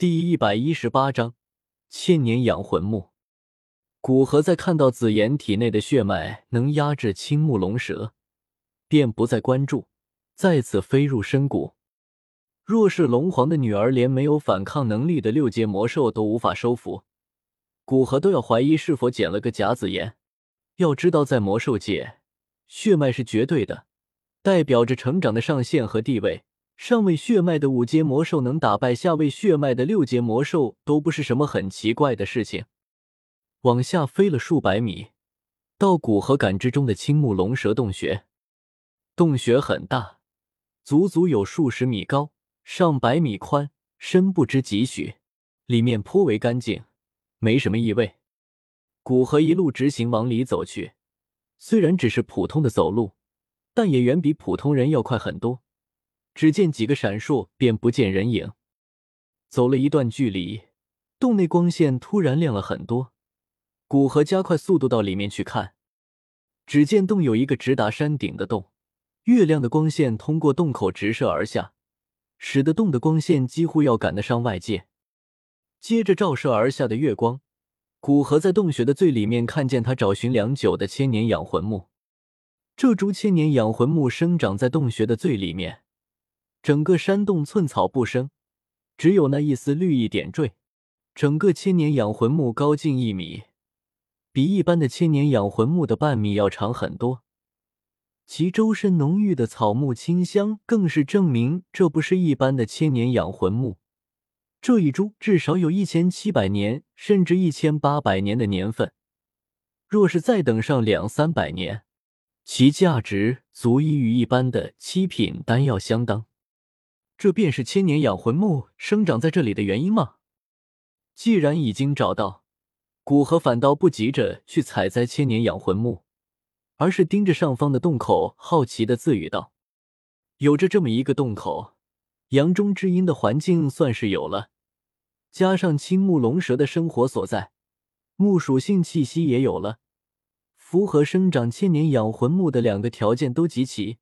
第一百一十八章千年养魂木。古河在看到紫妍体内的血脉能压制青木龙蛇，便不再关注，再次飞入深谷。若是龙皇的女儿连没有反抗能力的六阶魔兽都无法收服，古河都要怀疑是否捡了个假紫妍。要知道，在魔兽界，血脉是绝对的，代表着成长的上限和地位。上位血脉的五阶魔兽能打败下位血脉的六阶魔兽，都不是什么很奇怪的事情。往下飞了数百米，到古河感知中的青木龙蛇洞穴。洞穴很大，足足有数十米高，上百米宽，深不知几许，里面颇为干净，没什么异味。古河一路直行往里走去，虽然只是普通的走路，但也远比普通人要快很多。只见几个闪烁，便不见人影。走了一段距离，洞内光线突然亮了很多。古河加快速度到里面去看，只见洞有一个直达山顶的洞，月亮的光线通过洞口直射而下，使得洞的光线几乎要赶得上外界。接着照射而下的月光，古河在洞穴的最里面看见他找寻良久的千年养魂木。这株千年养魂木生长在洞穴的最里面。整个山洞寸草不生，只有那一丝绿意点缀。整个千年养魂木高近一米，比一般的千年养魂木的半米要长很多。其周身浓郁的草木清香，更是证明这不是一般的千年养魂木。这一株至少有一千七百年，甚至一千八百年的年份。若是再等上两三百年，其价值足以与一般的七品丹药相当。这便是千年养魂木生长在这里的原因吗？既然已经找到，古河反倒不急着去采摘千年养魂木，而是盯着上方的洞口，好奇的自语道：“有着这么一个洞口，阳中之阴的环境算是有了，加上青木龙蛇的生活所在，木属性气息也有了，符合生长千年养魂木的两个条件都集齐。”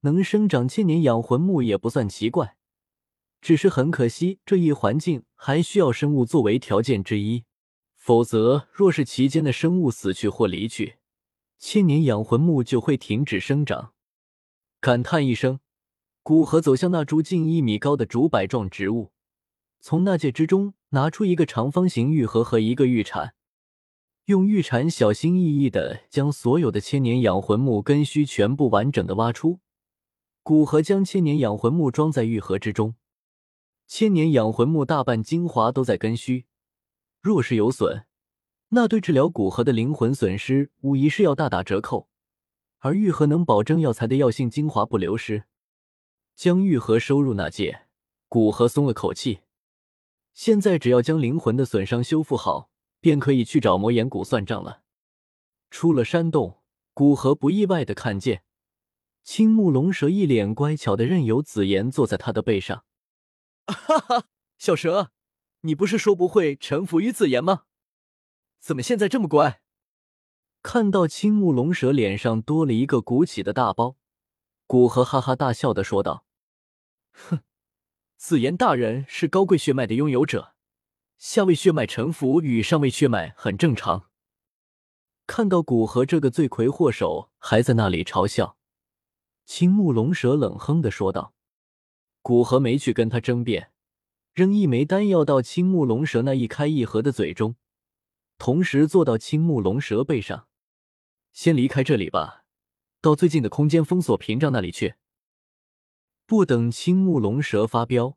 能生长千年养魂木也不算奇怪，只是很可惜，这一环境还需要生物作为条件之一。否则，若是其间的生物死去或离去，千年养魂木就会停止生长。感叹一声，古河走向那株近一米高的竹柏状植物，从那戒之中拿出一个长方形玉盒和一个玉铲，用玉铲小心翼翼的将所有的千年养魂木根须全部完整的挖出。古河将千年养魂木装在玉盒之中，千年养魂木大半精华都在根须，若是有损，那对治疗古河的灵魂损失无疑是要大打折扣。而玉盒能保证药材的药性精华不流失。将玉盒收入那戒，古河松了口气。现在只要将灵魂的损伤修复好，便可以去找魔岩谷算账了。出了山洞，古河不意外的看见。青木龙蛇一脸乖巧的任由紫妍坐在他的背上，哈哈，小蛇，你不是说不会臣服于紫妍吗？怎么现在这么乖？看到青木龙蛇脸上多了一个鼓起的大包，古河哈哈大笑的说道：“哼，紫妍大人是高贵血脉的拥有者，下位血脉臣服与上位血脉很正常。”看到古河这个罪魁祸首还在那里嘲笑。青木龙蛇冷哼的说道：“古河没去跟他争辩，扔一枚丹药到青木龙蛇那一开一合的嘴中，同时坐到青木龙蛇背上，先离开这里吧，到最近的空间封锁屏障那里去。”不等青木龙蛇发飙，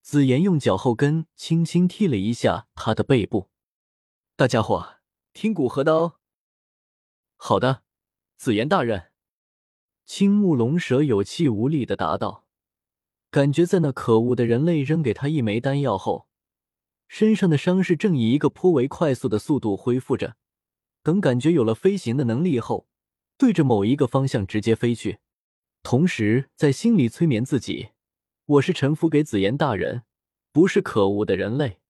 紫妍用脚后跟轻轻踢了一下他的背部：“大家伙，听古河的哦。”“好的，紫妍大人。”青木龙蛇有气无力的答道：“感觉在那可恶的人类扔给他一枚丹药后，身上的伤势正以一个颇为快速的速度恢复着。等感觉有了飞行的能力后，对着某一个方向直接飞去，同时在心里催眠自己：我是臣服给紫妍大人，不是可恶的人类。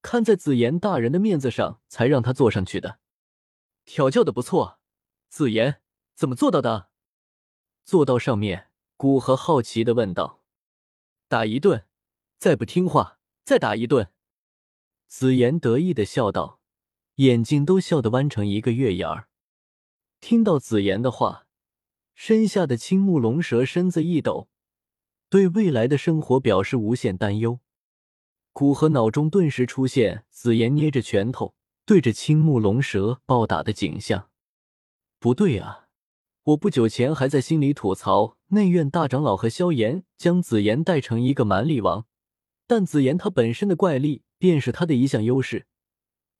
看在紫妍大人的面子上，才让他坐上去的。调教的不错，紫妍怎么做到的？”坐到上面，古河好奇的问道：“打一顿，再不听话，再打一顿。紫妍得意的笑道，眼睛都笑得弯成一个月牙儿。听到紫妍的话，身下的青木龙蛇身子一抖，对未来的生活表示无限担忧。古河脑中顿时出现紫妍捏着拳头对着青木龙蛇暴打的景象。不对啊！我不久前还在心里吐槽内院大长老和萧炎将紫妍带成一个蛮力王，但紫妍她本身的怪力便是她的一项优势，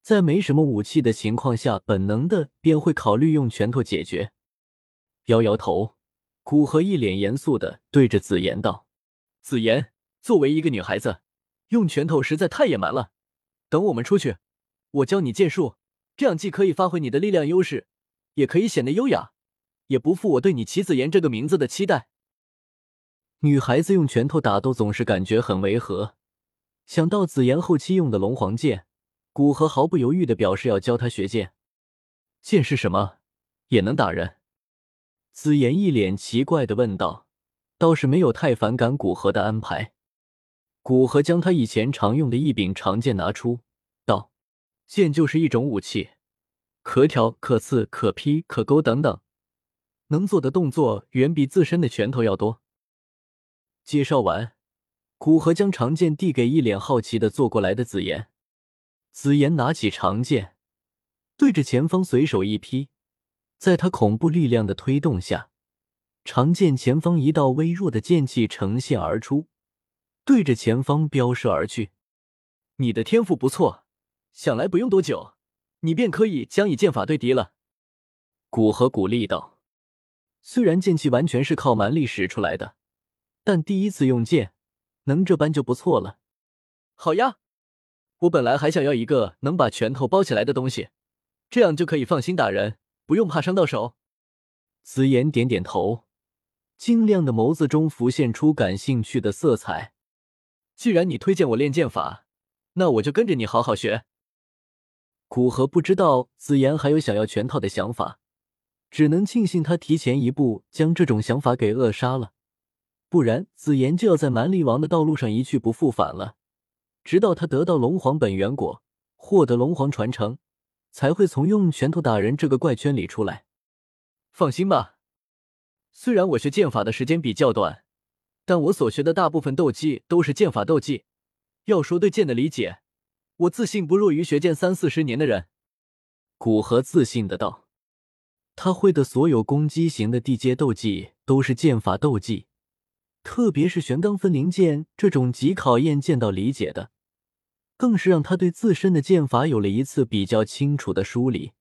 在没什么武器的情况下，本能的便会考虑用拳头解决。摇摇头，古河一脸严肃的对着紫妍道：“紫妍，作为一个女孩子，用拳头实在太野蛮了。等我们出去，我教你剑术，这样既可以发挥你的力量优势，也可以显得优雅。”也不负我对你齐子言这个名字的期待。女孩子用拳头打斗总是感觉很违和。想到紫妍后期用的龙皇剑，古河毫不犹豫的表示要教他学剑。剑是什么？也能打人？紫妍一脸奇怪的问道，倒是没有太反感古河的安排。古河将他以前常用的一柄长剑拿出，道：“剑就是一种武器，可挑、可刺、可劈、可勾等等。”能做的动作远比自身的拳头要多。介绍完，古河将长剑递给一脸好奇的坐过来的紫妍。紫妍拿起长剑，对着前方随手一劈，在他恐怖力量的推动下，长剑前方一道微弱的剑气呈现而出，对着前方飙射而去。你的天赋不错，想来不用多久，你便可以将以剑法对敌了。古河鼓励道。虽然剑气完全是靠蛮力使出来的，但第一次用剑，能这般就不错了。好呀，我本来还想要一个能把拳头包起来的东西，这样就可以放心打人，不用怕伤到手。紫妍点点头，晶亮的眸子中浮现出感兴趣的色彩。既然你推荐我练剑法，那我就跟着你好好学。古河不知道紫妍还有想要全套的想法。只能庆幸他提前一步将这种想法给扼杀了，不然紫妍就要在蛮力王的道路上一去不复返了。直到他得到龙皇本源果，获得龙皇传承，才会从用拳头打人这个怪圈里出来。放心吧，虽然我学剑法的时间比较短，但我所学的大部分斗技都是剑法斗技。要说对剑的理解，我自信不弱于学剑三四十年的人。古河自信的道。他会的所有攻击型的地阶斗技都是剑法斗技，特别是玄罡分灵剑这种极考验剑道理解的，更是让他对自身的剑法有了一次比较清楚的梳理。